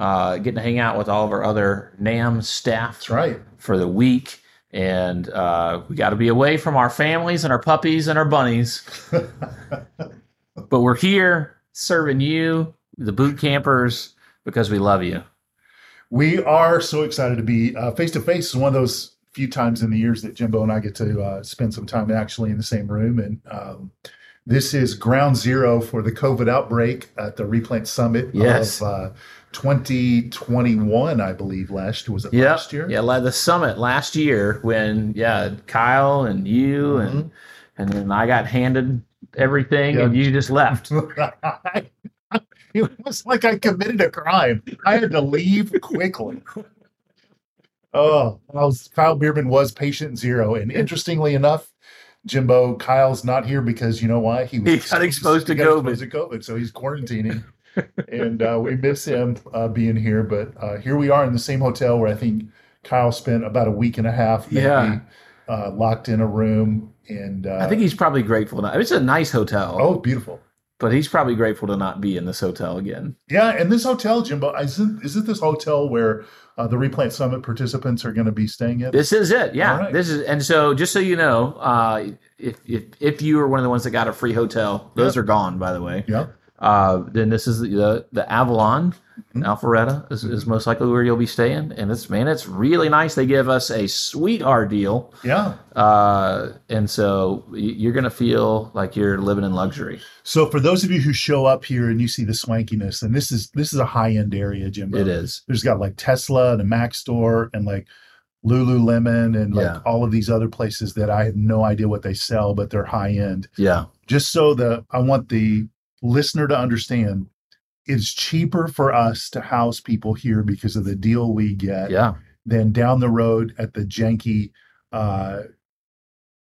uh, getting to hang out with all of our other NAM staff. That's right. For the week. And uh, we got to be away from our families and our puppies and our bunnies. but we're here serving you, the boot campers, because we love you. We are so excited to be face to face. Is one of those few times in the years that Jimbo and I get to uh, spend some time actually in the same room. And um, this is ground zero for the COVID outbreak at the Replant Summit yes. of uh, 2021, I believe. Last was it yep. last year? Yeah, the summit last year when yeah, Kyle and you mm-hmm. and and then I got handed everything and you just left. it was like I committed a crime. I had to leave quickly. Oh, Kyle Bueermann was patient zero, and interestingly enough, Jimbo Kyle's not here because you know why he was he got exposed, to, COVID. Exposed to COVID, so he's quarantining and uh, we miss him uh, being here. But uh, here we are in the same hotel where I think Kyle spent about a week and a half, maybe, yeah, uh, locked in a room. And I think he's probably grateful. To, it's a nice hotel. Oh, beautiful. But he's probably grateful to not be in this hotel again. Yeah, and this hotel, Jimbo, is it, is it this hotel where uh, the Replant Summit participants are going to be staying at? This is it. Yeah, right. this is. And so, just so you know, uh, if if if you were one of the ones that got a free hotel, those yep. are gone. By the way. Yeah. Uh, then this is the the Avalon, mm-hmm. Alpharetta is, is, most likely where you'll be staying. And it's man, it's really nice. They give us a sweetheart deal. Yeah. Uh, and so you're gonna feel like you're living in luxury. So for those of you who show up here and you see the swankiness, and this is this is a high end area, Jimbo. It is. There's got like Tesla and a Mac store and like Lululemon and like yeah. all of these other places that I have no idea what they sell, but they're high end. Yeah. Just so the I want the listener to understand it's cheaper for us to house people here because of the deal we get yeah. than down the road at the janky uh,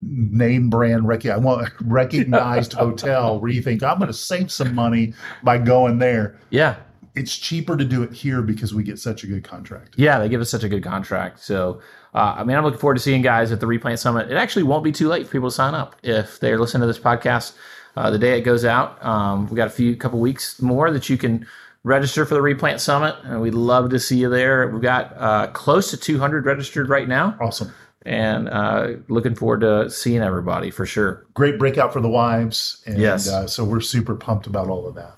name brand rec- I want recognized hotel where you think I'm going to save some money by going there. Yeah. It's cheaper to do it here because we get such a good contract. Yeah, they give us such a good contract. So, uh, I mean, I'm looking forward to seeing guys at the Replant Summit. It actually won't be too late for people to sign up if they're listening to this podcast uh, the day it goes out. Um, we got a few couple weeks more that you can register for the Replant Summit, and we'd love to see you there. We've got uh, close to 200 registered right now. Awesome. And uh, looking forward to seeing everybody for sure. Great breakout for the wives. And, yes. Uh, so we're super pumped about all of that.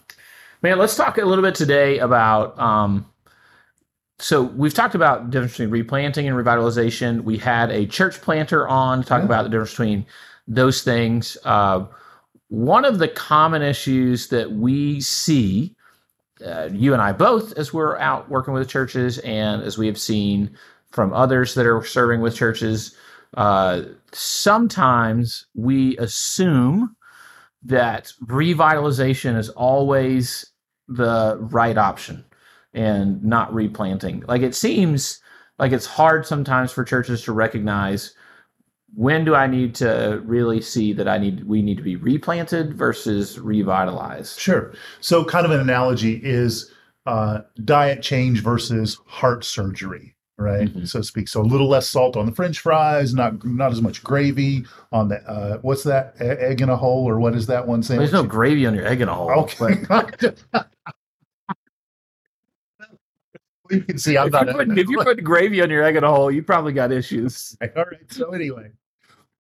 Man, let's talk a little bit today about. Um, so we've talked about the difference between replanting and revitalization. We had a church planter on to talk yeah. about the difference between those things. One of the common issues that we see, uh, you and I both, as we're out working with churches, and as we have seen from others that are serving with churches, uh, sometimes we assume that revitalization is always the right option and not replanting. Like it seems like it's hard sometimes for churches to recognize when do I need to really see that I need we need to be replanted versus revitalized? Sure. So, kind of an analogy is uh, diet change versus heart surgery, right? Mm-hmm. So to speak. So a little less salt on the French fries, not not as much gravy on the uh, what's that egg in a hole or what is that one saying? There's no gravy on your egg in a hole. Okay. you can see I'm if not. You put, if you're putting gravy on your egg in a hole, you probably got issues. All right. So anyway,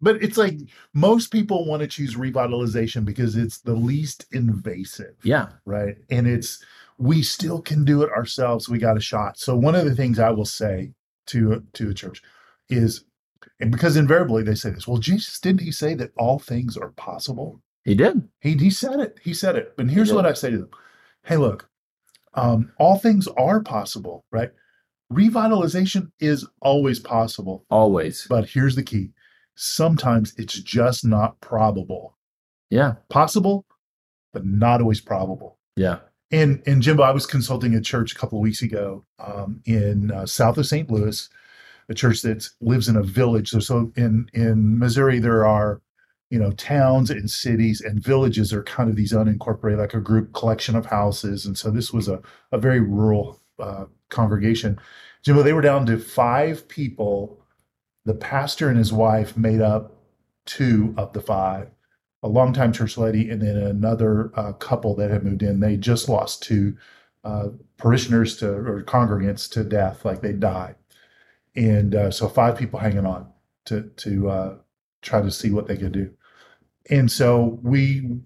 but it's like most people want to choose revitalization because it's the least invasive. Yeah. Right. And it's we still can do it ourselves. We got a shot. So one of the things I will say to to a church is and because invariably they say this, well, Jesus didn't he say that all things are possible? He did. He he said it. He said it. But here's what I say to them. Hey, look, um, all things are possible, right? Revitalization is always possible. Always. But here's the key sometimes it's just not probable. Yeah. Possible, but not always probable. Yeah. And and Jimbo, I was consulting a church a couple of weeks ago um, in uh, south of St. Louis, a church that lives in a village. So, so in in Missouri, there are you know towns and cities and villages are kind of these unincorporated, like a group collection of houses. And so this was a a very rural uh, congregation. Jimbo, they were down to five people. The pastor and his wife made up two of the five a longtime church lady and then another uh, couple that had moved in. They just lost two uh, parishioners to or congregants to death, like they died, and uh, so five people hanging on to to uh, try to see what they could do. And so we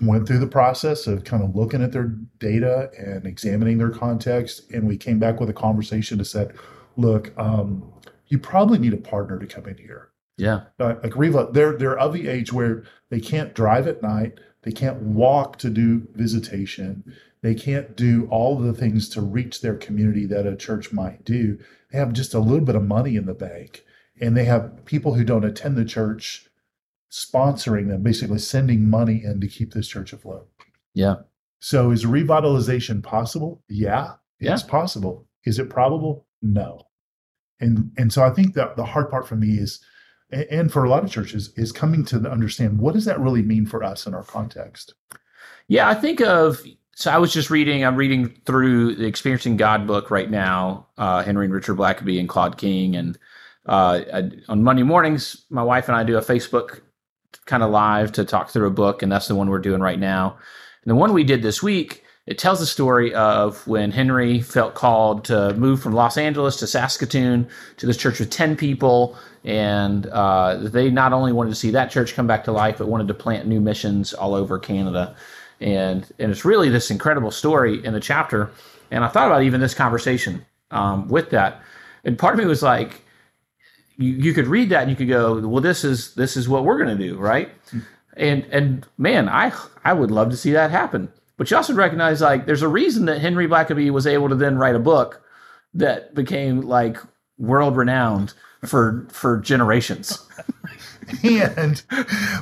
went through the process of kind of looking at their data and examining their context, and we came back with a conversation that said, "Look, um, you probably need a partner to come in here." Yeah. Uh, like Riva, they're they're of the age where they can't drive at night, they can't walk to do visitation, they can't do all of the things to reach their community that a church might do. They have just a little bit of money in the bank, and they have people who don't attend the church sponsoring them, basically sending money in to keep this church afloat. Yeah. So is revitalization possible? Yeah, it's Yeah. possible. Is it probable? No. And and so I think that the hard part for me is and for a lot of churches is coming to understand what does that really mean for us in our context. Yeah, I think of so I was just reading. I'm reading through the Experiencing God book right now. Uh, Henry and Richard Blackaby and Claude King, and uh, I, on Monday mornings, my wife and I do a Facebook kind of live to talk through a book, and that's the one we're doing right now. And the one we did this week, it tells the story of when Henry felt called to move from Los Angeles to Saskatoon to this church with ten people, and uh, they not only wanted to see that church come back to life, but wanted to plant new missions all over Canada and and it's really this incredible story in the chapter. And I thought about even this conversation um, with that, and part of me was like, you, you could read that and you could go, well, this is this is what we're going to do, right? And and man, I I would love to see that happen. But you also recognize like there's a reason that Henry Blackaby was able to then write a book that became like world renowned for for generations. And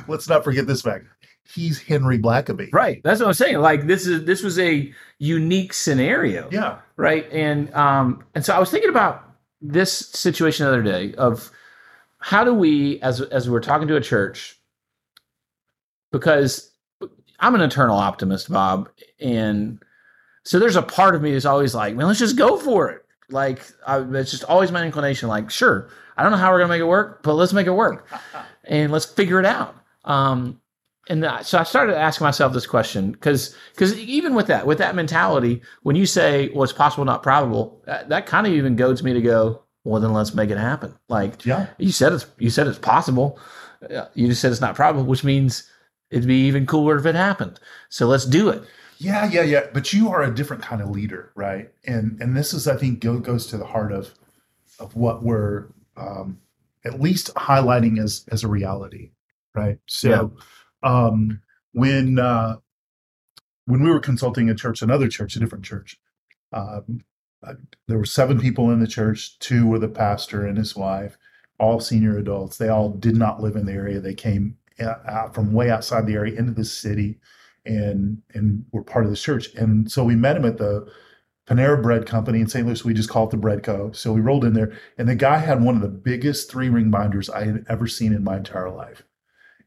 let's not forget this fact. He's Henry Blackaby. Right. That's what I'm saying. Like this is this was a unique scenario. Yeah. right and um and so i was thinking about this situation the other day of how do we as as we're talking to a church because i'm an eternal optimist bob and so there's a part of me that's always like man let's just go for it like I, it's just always my inclination like sure i don't know how we're gonna make it work but let's make it work and let's figure it out um and so I started asking myself this question because because even with that with that mentality, when you say well, it's possible, not probable, that, that kind of even goads me to go, well, then let's make it happen. Like Yeah. you said, it's you said it's possible. Uh, You just said it's not probable, which means it'd be even cooler if it happened. So let's do it. Yeah, yeah, yeah. But you are a different kind of leader, right? And and this is, I think, go, goes to the heart of of what we're um, at least highlighting as as a reality, right? So, um, when uh, when we were consulting a church, another church, a different church, um, uh, there were seven people in the church. Two were the pastor and his wife, all senior adults. They all did not live in the area. They came Uh, out from way outside the area into the city and and were part of the church. And so we met him at the Panera Bread Company in St. Louis. We just call it the Bread Co. So we rolled in there, and the guy had one of the biggest three ring binders I had ever seen in my entire life.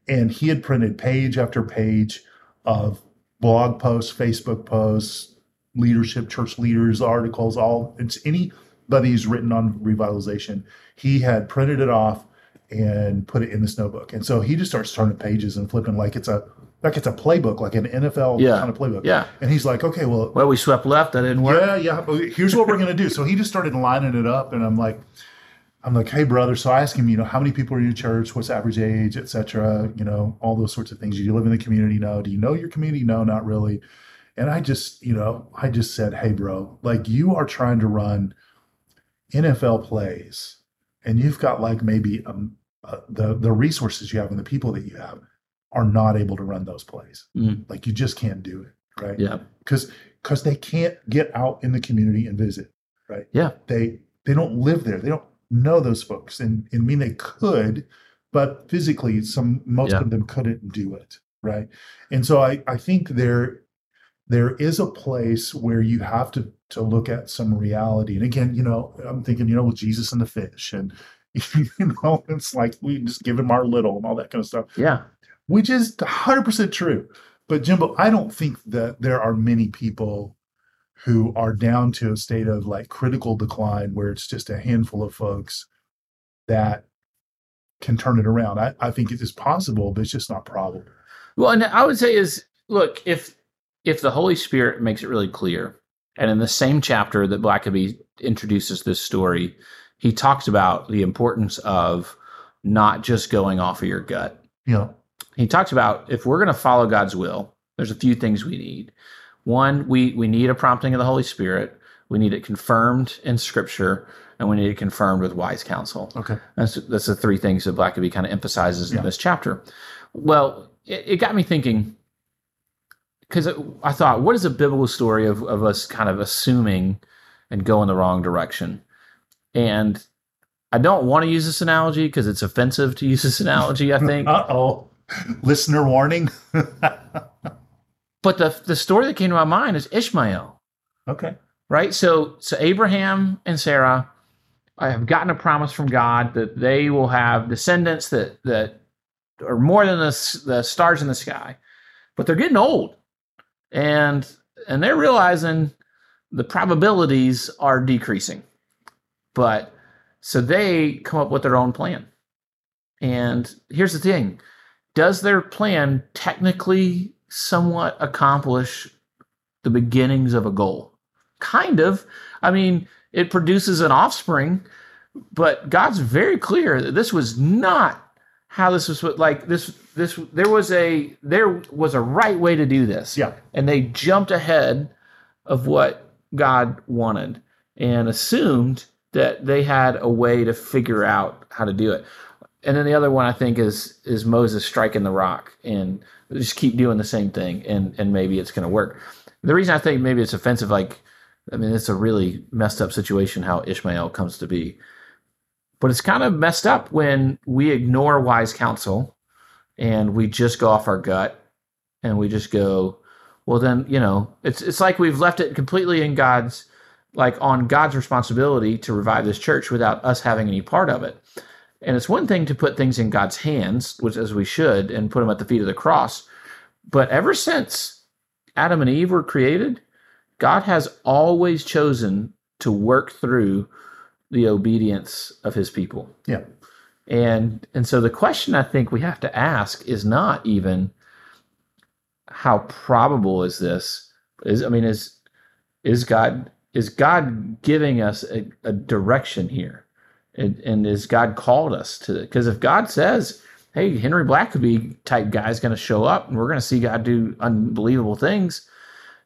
And he had printed page after page of blog posts, Facebook posts, leadership, church leaders, articles, all it's anybody who's written on revitalization. He had printed it off and put it in this notebook. And so he just starts turning pages and flipping like it's a like it's a playbook, like an NFL Yeah. kind of playbook. Yeah. And he's like, okay, well, Well, we swept left. That didn't work. yeah, yeah. Here's what we're gonna do. So he just started lining it up, and I'm like, I'm like, hey, brother. So I ask him, you know, how many people are in your church? What's average age, et cetera? You know, all those sorts of things. Do you live in the community? No. Do you know your community? No, not really. And I just, you know, I just said, hey, bro, like you are trying to run NFL plays, and you've got like maybe um, uh, the the resources you have and the people that you have are not able to run those plays. Mhm. Like you just can't do it, right? Yeah. because because they can't get out in the community and visit right Yeah. they they don't live there they don't know those folks and, and I mean they could but physically some most Yeah. of them couldn't do it right and so i i think there there is a place where you have to to look at some reality. And again, you know, I'm thinking, you know, with Jesus and the fish, and you know, it's like we just give him our little and all that kind of stuff. Yeah. Which is 100% true. But Jimbo, I don't think that there are many people who are down to a state of like critical decline where it's just a handful of folks that can turn it around. I, I think it is possible, but it's just not probable. Well, and I would say is look, if if the Holy Spirit makes it really clear, and in the same chapter that Blackaby introduces this story, he talks about the importance of not just going off of your gut. Yeah. He talks about if we're going to follow God's will, there's a few things we need. One, we we need a prompting of the Holy Spirit. We need it confirmed in Scripture, and we need it confirmed with wise counsel. Okay. That's that's the three things that Blackaby kind of emphasizes Yeah. in this chapter. Well, it, it got me thinking because I thought, what is a biblical story of of us kind of assuming and going the wrong direction? And I don't want to use this analogy because it's offensive to use this analogy. I think, Uh oh. Listener warning. but the the story that came to my mind is Ishmael. okay. right? So, so Abraham and Sarah I have gotten a promise from God that they will have descendants that that are more than the, the stars in the sky, but they're getting old, and and they're realizing the probabilities are decreasing. But so they come up with their own plan, and here's the thing: does their plan technically somewhat accomplish the beginnings of a goal? kind of. I mean, it produces an offspring, but God's very clear that this was not how this was like this this there was a there was a right way to do this. Yeah. And they jumped ahead of what God wanted and assumed that they had a way to figure out how to do it. And then the other one I think is is Moses striking the rock and just keep doing the same thing and and maybe it's going to work. The reason I think maybe it's offensive like I mean, it's a really messed up situation how Ishmael comes to be. But it's kind of messed up when we ignore wise counsel and we just go off our gut and we just go, well, then, you know, it's, it's like we've left it completely in God's, like on God's responsibility to revive this church without us having any part of it. And it's one thing to put things in God's hands, which as we should, and put them at the feet of the cross. But ever since Adam and Eve were created, God has always chosen to work through the obedience of his people. Yeah. And and so the question I think we have to ask is not even how probable is this? Is I mean is is God is God giving us a, a direction here? And, and is God called us to it? because if God says, hey, Henry Blackaby type guy is going to show up and we're going to see God do unbelievable things,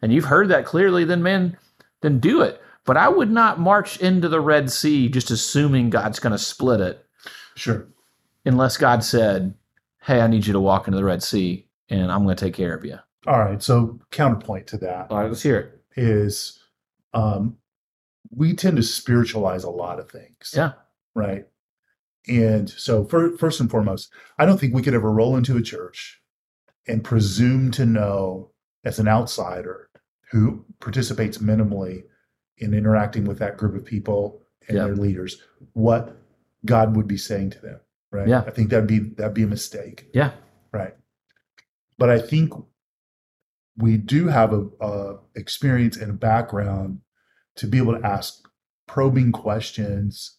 and you've heard that clearly, then man, then do it. But I would not march into the Red Sea just assuming God's going to split it Sure. unless God said, hey, I need you to walk into the Red Sea and I'm going to take care of you. All right. So counterpoint to that All right, let's hear it. is um, we tend to spiritualize a lot of things. Yeah. Right. And so, for, first and foremost, I don't think we could ever roll into a church and presume to know, as an outsider who participates minimally in interacting with that group of people and Yeah. their leaders, what God would be saying to them. Right. Yeah. I think that'd be that'd be a mistake. Yeah. Right. But I think we do have a, a experience and a background to be able to ask probing questions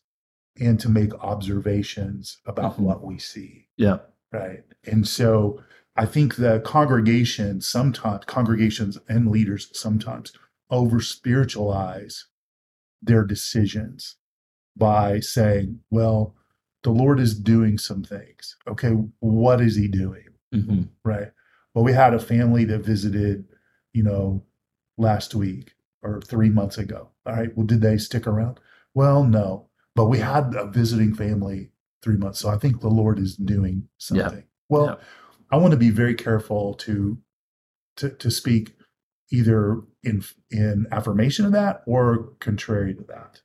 and to make observations about Mhm. what we see. Yeah. Right. And so I think the congregation sometimes, congregations and leaders sometimes over spiritualize their decisions by saying, well, the Lord is doing some things. Okay, what is he doing? hmm Right. Well, we had a family that visited, you know, last week or three months ago. All right. Well, did they stick around? Well, no. But we had a visiting family three months. So I think the Lord is doing Yeah. something. Well, Yeah. I want to be very careful to to to speak either in in affirmation of that or contrary to that.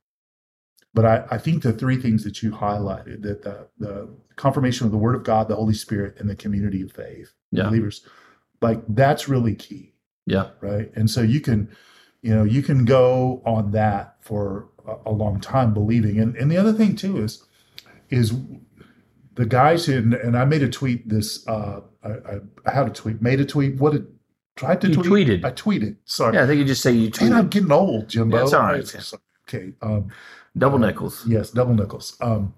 But I, I think the three things that you highlighted that the, the confirmation of the word of God, the Holy Spirit, and the community of faith, Yeah. believers, like that's really key. Yeah. Right. And so you can, you know, you can go on that for a, a long time believing. And and the other thing too is is the guys in and I made a tweet this uh I, I, I had a tweet, made a tweet. What did tried to You tweet? tweeted. I tweeted. Sorry. Yeah, I think you just say you Man, I'm getting old, Jimbo. It's all right. Okay. Um, Double uh, nickels. Yes, double nickels. Um,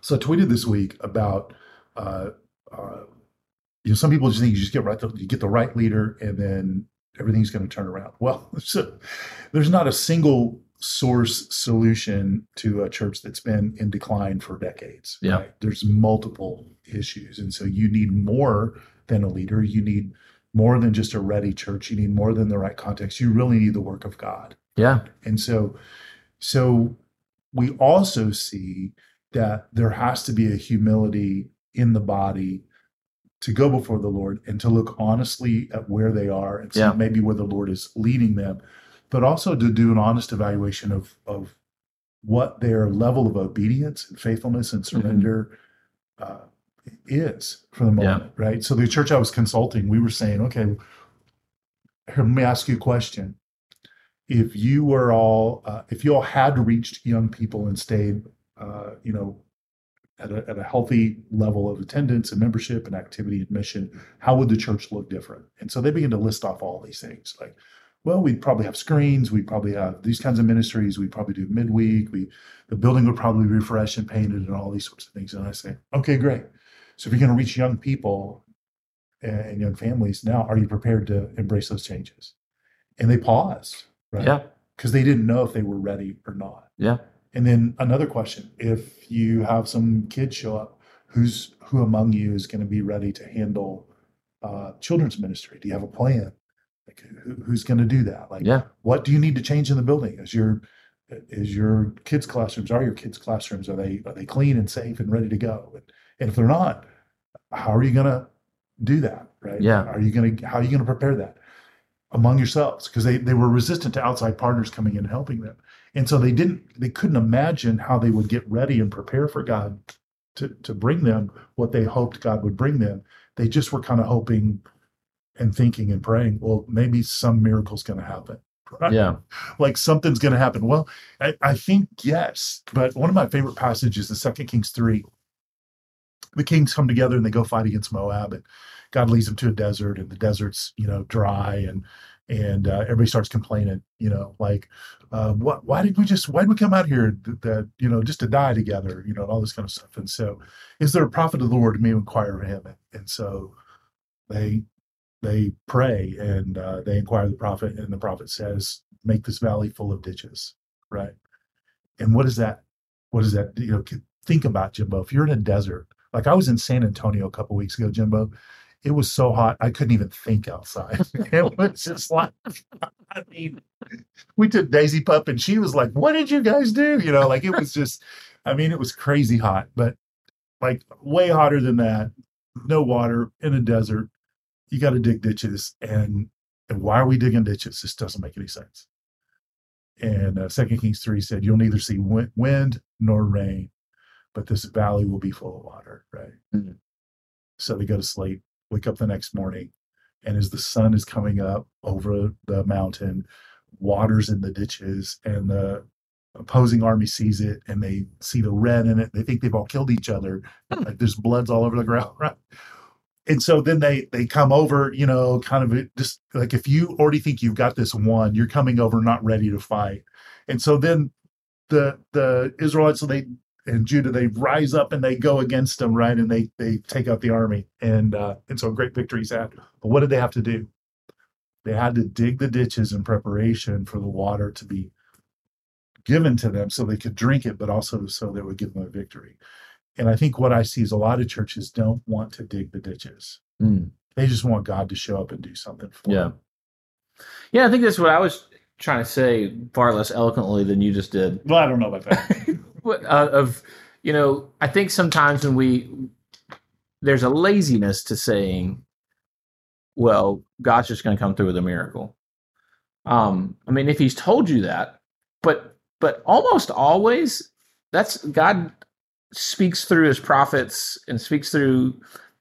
so I tweeted this week about uh, uh, you know some people just think you just get right the, you get the right leader and then everything's going to turn around. Well, so there's not a single source solution to a church that's been in decline for decades. Yeah. right? There's multiple issues, and so you need more than a leader. You need more than just a ready church. You need more than the right context. You really need the work of God. Yeah. And so, so we also see that there has to be a humility in the body to go before the Lord and to look honestly at where they are and see Yeah. maybe where the Lord is leading them, but also to do an honest evaluation of of what their level of obedience and faithfulness and surrender uh, is for the Mm-hmm. Yeah. moment, right? So the church I was consulting, we were saying, okay, here, let me ask you a question if you were all uh, if you all had reached young people and stayed uh, you know at a, at a healthy level of attendance and membership and activity and mission how would the church look different and so they begin to list off all these things like well we'd probably have screens we'd probably have these kinds of ministries we'd probably do midweek we the building would probably be refreshed and painted and all these sorts of things and i say okay great so if you're going to reach young people and, and young families now are you prepared to embrace those changes and they paused right Yeah. because they didn't know if they were ready or not. Yeah. And then another question: If you have some kids show up, who's who among you is going to be ready to handle uh, children's ministry? Do you have a plan? Like, who, who's going to do that? Like, Yeah. what do you need to change in the building? Is your is your kids' classrooms are your kids' classrooms are they are they clean and safe and ready to go? And, and if they're not, how are you going to do that? Right? Yeah. Are you going to how are you going to prepare that? among yourselves because they, they were resistant to outside partners coming in and helping them and so they didn't they couldn't imagine how they would get ready and prepare for god to, to bring them what they hoped god would bring them they just were kind of hoping and thinking and praying well maybe some miracle's going to happen right? Yeah. like something's going to happen well I, I think yes but one of my favorite passages is second kings 3 the kings come together and they go fight against moab and god leads them to a desert and the desert's you know dry and and uh, everybody starts complaining you know like uh, what why did we just why did we come out here that, you know just to die together? You know and all this kind of stuff. And so is there a prophet of the lord may inquire of him? And, and so they they pray and uh, they inquire the prophet and the prophet says make this valley full of ditches right? And what is that what is that you know think about jimbo. If you're in a desert like i was in san antonio a couple weeks ago jimbo it was so hot I couldn't even think outside. it was just like I mean, we took Daisy Pup and she was like, What did you guys do? You know, like it was just I mean, it was crazy hot, but like way hotter than that. No water in a desert. You got to dig ditches. And and why are we digging ditches? This doesn't make any sense. And uh, Second Kings 3 said, You'll neither see wind nor rain, but this valley will be full of water, right? Mhm. So they go to sleep wake up the next morning and as the sun is coming up over the mountain water's in the ditches and the opposing army sees it and they see the red in it. They think they've all killed each other. Like there's bloods all over the ground right? And so then they they come over you know kind of just like if you already think you've got this one you're coming over not ready to fight. And so then the the israelites so they and Judah, they rise up and they go against them, right? And they they take out the army, and uh, and so a great victory's had. But what did they have to do? They had to dig the ditches in preparation for the water to be given to them, so they could drink it, but also so they would give them a victory. And I think what I see is a lot of churches don't want to dig the ditches; Mm. they just want God to show up and do something for them. Yeah. them. Yeah, I think that's what I was trying to say far less eloquently than you just did. Well, I don't know about that. Uh, of you know, I think sometimes when we there's a laziness to saying, "Well, God's just going to come through with a miracle." Um, I mean, if He's told you that, but but almost always, that's God speaks through His prophets and speaks through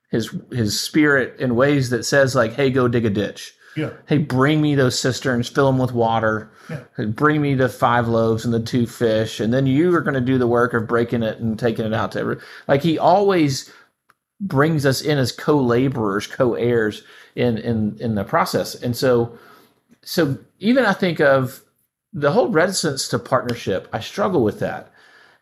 His His Spirit in ways that says like, "Hey, go dig a ditch." Yeah. Hey, bring me those cisterns, fill them with water. Yeah. Bring me the five loaves and the two fish, and then you are going to do the work of breaking it and taking it out to every. Like he always brings us in as co-laborers, co-heirs in in in the process, and so so even I think of the whole reticence to partnership. I struggle with that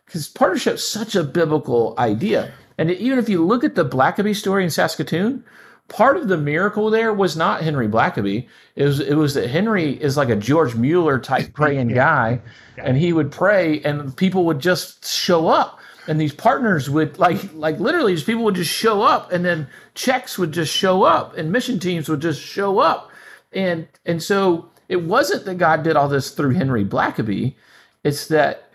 because partnership's such a biblical idea, and even if you look at the Blackaby story in Saskatoon, part of the miracle there was not Henry Blackaby. It was it was that Henry is like a George Mueller type praying guy, and he would pray, and people would just show up, and these partners would like like literally these people would just show up, and then checks would just show up, and mission teams would just show up, and and so it wasn't that God did all this through Henry Blackaby, it's that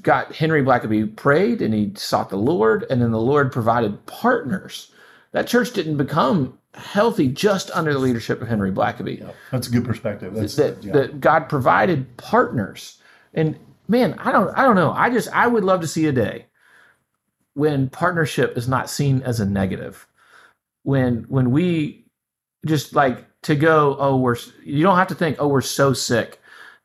God Henry Blackaby prayed and he sought the Lord, and then the Lord provided partners that church didn't become healthy just under the leadership of Henry Blackaby. Yeah, that's a good perspective. That's, That, yeah. that God provided partners. And man, I don't I don't know. I just I would love to see a day when partnership is not seen as a negative. When when we just like to go, oh, we're you don't have to think, oh, we're so sick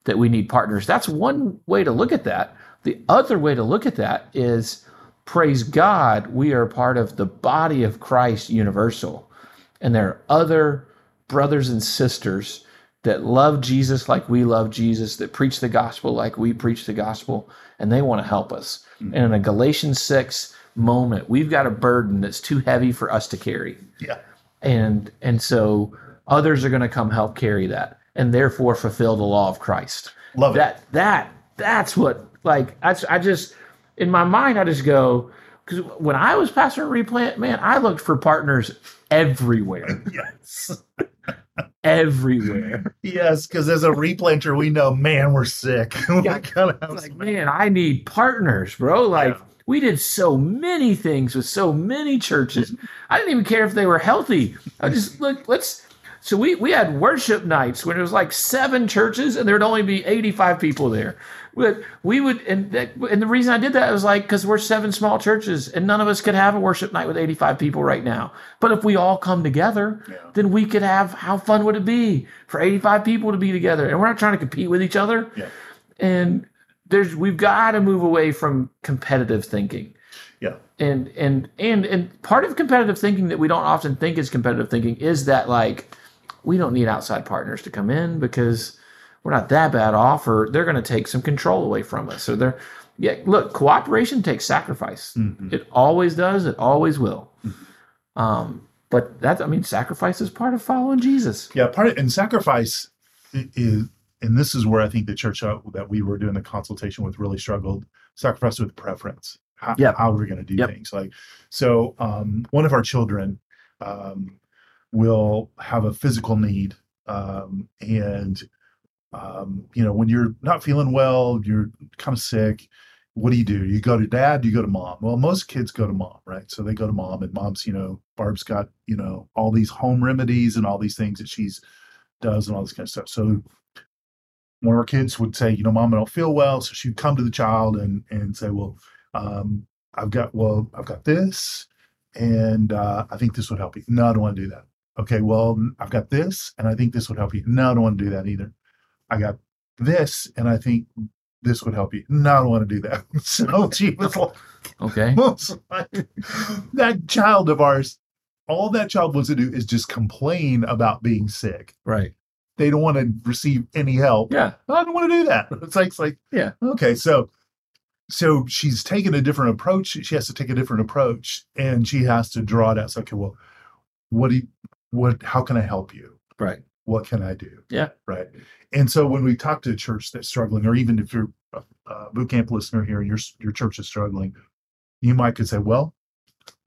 that we need partners. That's one way to look at that. The other way to look at that is praise God, we are part of the body of Christ universal. And there are other brothers and sisters that love Jesus like we love Jesus, that preach the gospel like we preach the gospel, and they want to help us. Mm-hmm. And in a Galatians 6 moment, we've got a burden that's too heavy for us to carry. yeah. And and so others are going to come help carry that and therefore fulfill the law of Christ Love it. that that that's what like that's I just in my mind I just go because when I was pastor at replant, man, I looked for partners everywhere, Yes. everywhere. Yes, because as a replanter, we know, man, we're sick. we Yeah. gotta have like, man, I need partners, bro. Like Yeah. we did so many things with so many churches. I didn't even care if they were healthy. I just look, let's. So we we had worship nights when it was like seven churches and there'd only be eighty five people there. But we would, and that, and the reason I did that was like because we're seven small churches and none of us could have a worship night with eighty five people right now. But if we all come together, Yeah. then we could have. How fun would it be for eighty five people to be together? And we're not trying to compete with each other Yeah. and there's we've got to move away from competitive thinking Yeah. and and and and part of competitive thinking that we don't often think is competitive thinking is that like we don't need outside partners to come in because we're not that bad off or they're going to take some control away from us so they're yeah look cooperation takes sacrifice Mhm. it always does it always will um but that i mean sacrifice is part of following jesus Yeah, part of, and sacrifice is, and this is where I think the church uh, that we were doing the consultation with really struggled. Sacrifice with preference. How, Yep. how are we going to do Yep. things? Like, so um, one of our children um, will have a physical need, um, and um, you know, when you're not feeling well, you're kind of sick. What do you do? You go to dad, you go to mom. Well, most kids go to mom, right? So they go to mom, and mom's, you know, Barb's got, you know, all these home remedies and all these things that she's does and all this kind of stuff. So one of our kids would say, you know, mom, I don't feel well. So she'd come to the child and and say, well, um, I've got, well, I've got this, and uh, I think this would help you. No, I don't want to do that. Okay, well, I've got this, and I think this would help you. No, I don't want to do that either. I got this, and I think this would help you. No, I don't want to do that. So she was like, okay was like, that child of ours, all that child wants to do is just complain about being sick. right They don't want to receive any help. yeah I don't want to do that. It's like, it's like, Yeah. okay. So, so she's taking a different approach. She has to take a different approach and she has to draw it out. So, okay, well, what do you, what, how can I help you? right What can I do? Yeah. Right. And so when we talk to a church that's struggling, or even if you're a, boot camp listener here and your, your church is struggling, you might could say, well,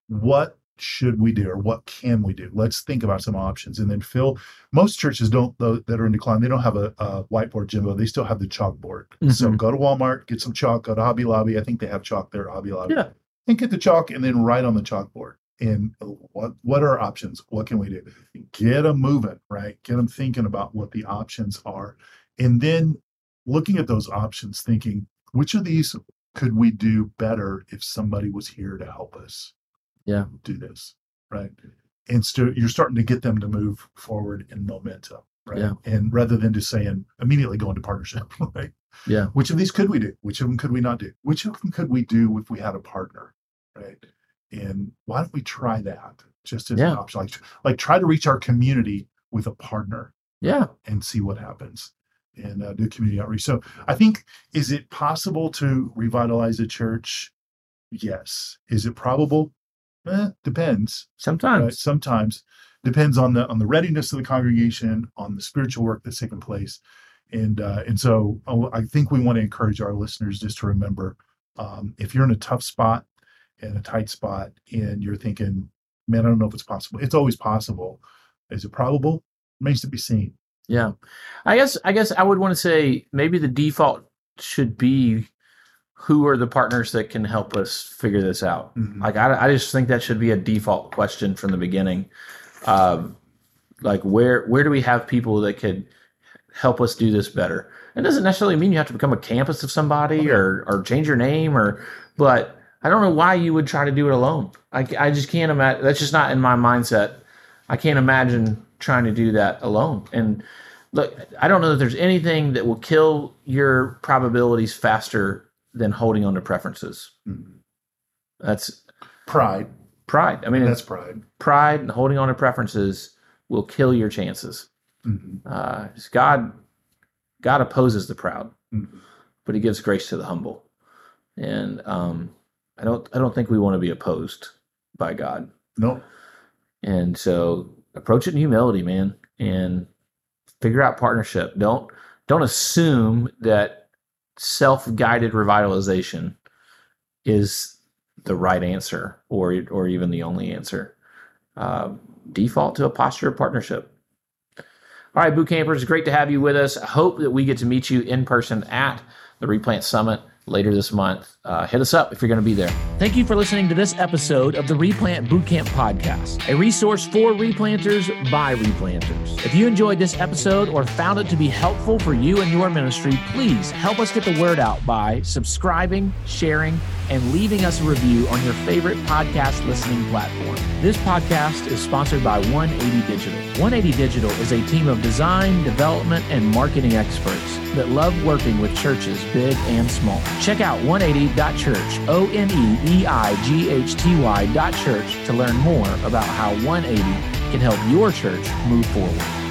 what should we do or what can we do? Let's think about some options. And then Phil, most churches don't though that are in decline, they don't have a, a whiteboard Jimbo. They still have the chalkboard. So Mhm. go to Walmart, get some chalk, go to Hobby Lobby. I think they have chalk there Hobby Lobby. Yeah. And get the chalk and then write on the chalkboard. And what what are our options? What can we do? Get them moving, right? Get them thinking about what the options are. And then looking at those options, thinking, which of these could we do better if somebody was here to help us? Yeah. Do this, right? and so you're starting to get them to move forward in momentum, right? Yeah. And rather than just saying immediately go into partnership, right? Yeah. Which of these could we do? Which of them could we not do? Which of them could we do if we had a partner, right? And why don't we try that just as Yeah. an option? Like, like try to reach our community with a partner Yeah. and see what happens and uh, do community outreach. So I think, is it possible to revitalize a church? Yes. Is it probable? Eh, depends. Sometimes. Right? Sometimes depends on the on the readiness of the congregation, on the spiritual work that's taking place, and uh, and so I think we want to encourage our listeners just to remember um, if you're in a tough spot and a tight spot, and you're thinking, man, I don't know if it's possible. It's always possible. Is it probable? Remains to be seen. Yeah. I guess I guess I would want to say maybe the default should be who are the partners that can help us figure this out. Mhm. Like I, I just think that should be a default question from the beginning. Um, like where where do we have people that could help us do this better? It doesn't necessarily mean you have to become a campus of somebody or or change your name or but I don't know why you would try to do it alone. I, I just can't imagine. That's just not in my mindset. I can't imagine trying to do that alone. And look, I don't know that there's anything that will kill your probabilities faster than holding on to preferences. Mhm. That's Pride. pride. I mean, That's pride. pride and holding on to preferences will kill your chances. Mhm. Uh, God, God opposes the proud, Mhm. but He gives grace to the humble. And um, I don't, I don't think we want to be opposed by God. No. And so approach it in humility, man, and figure out partnership. Don't don't assume that self-guided revitalization is the right answer or or even the only answer. Uh, default to a posture of partnership. All right, boot campers, great to have you with us. I hope that we get to meet you in person at the Replant Summit later this month. Uh, hit us up if you're going to be there. Thank you for listening to this episode of the Replant Bootcamp Podcast, a resource for replanters by replanters. If you enjoyed this episode or found it to be helpful for you and your ministry, please help us get the word out by subscribing, sharing, and leaving us a review on your favorite podcast listening platform. This podcast is sponsored by 180 Digital. 180 Digital is a team of design, development, and marketing experts that love working with churches big and small. Check out 180.church, O N E E I G H T Y dot church to learn more about how 180 can help your church move forward.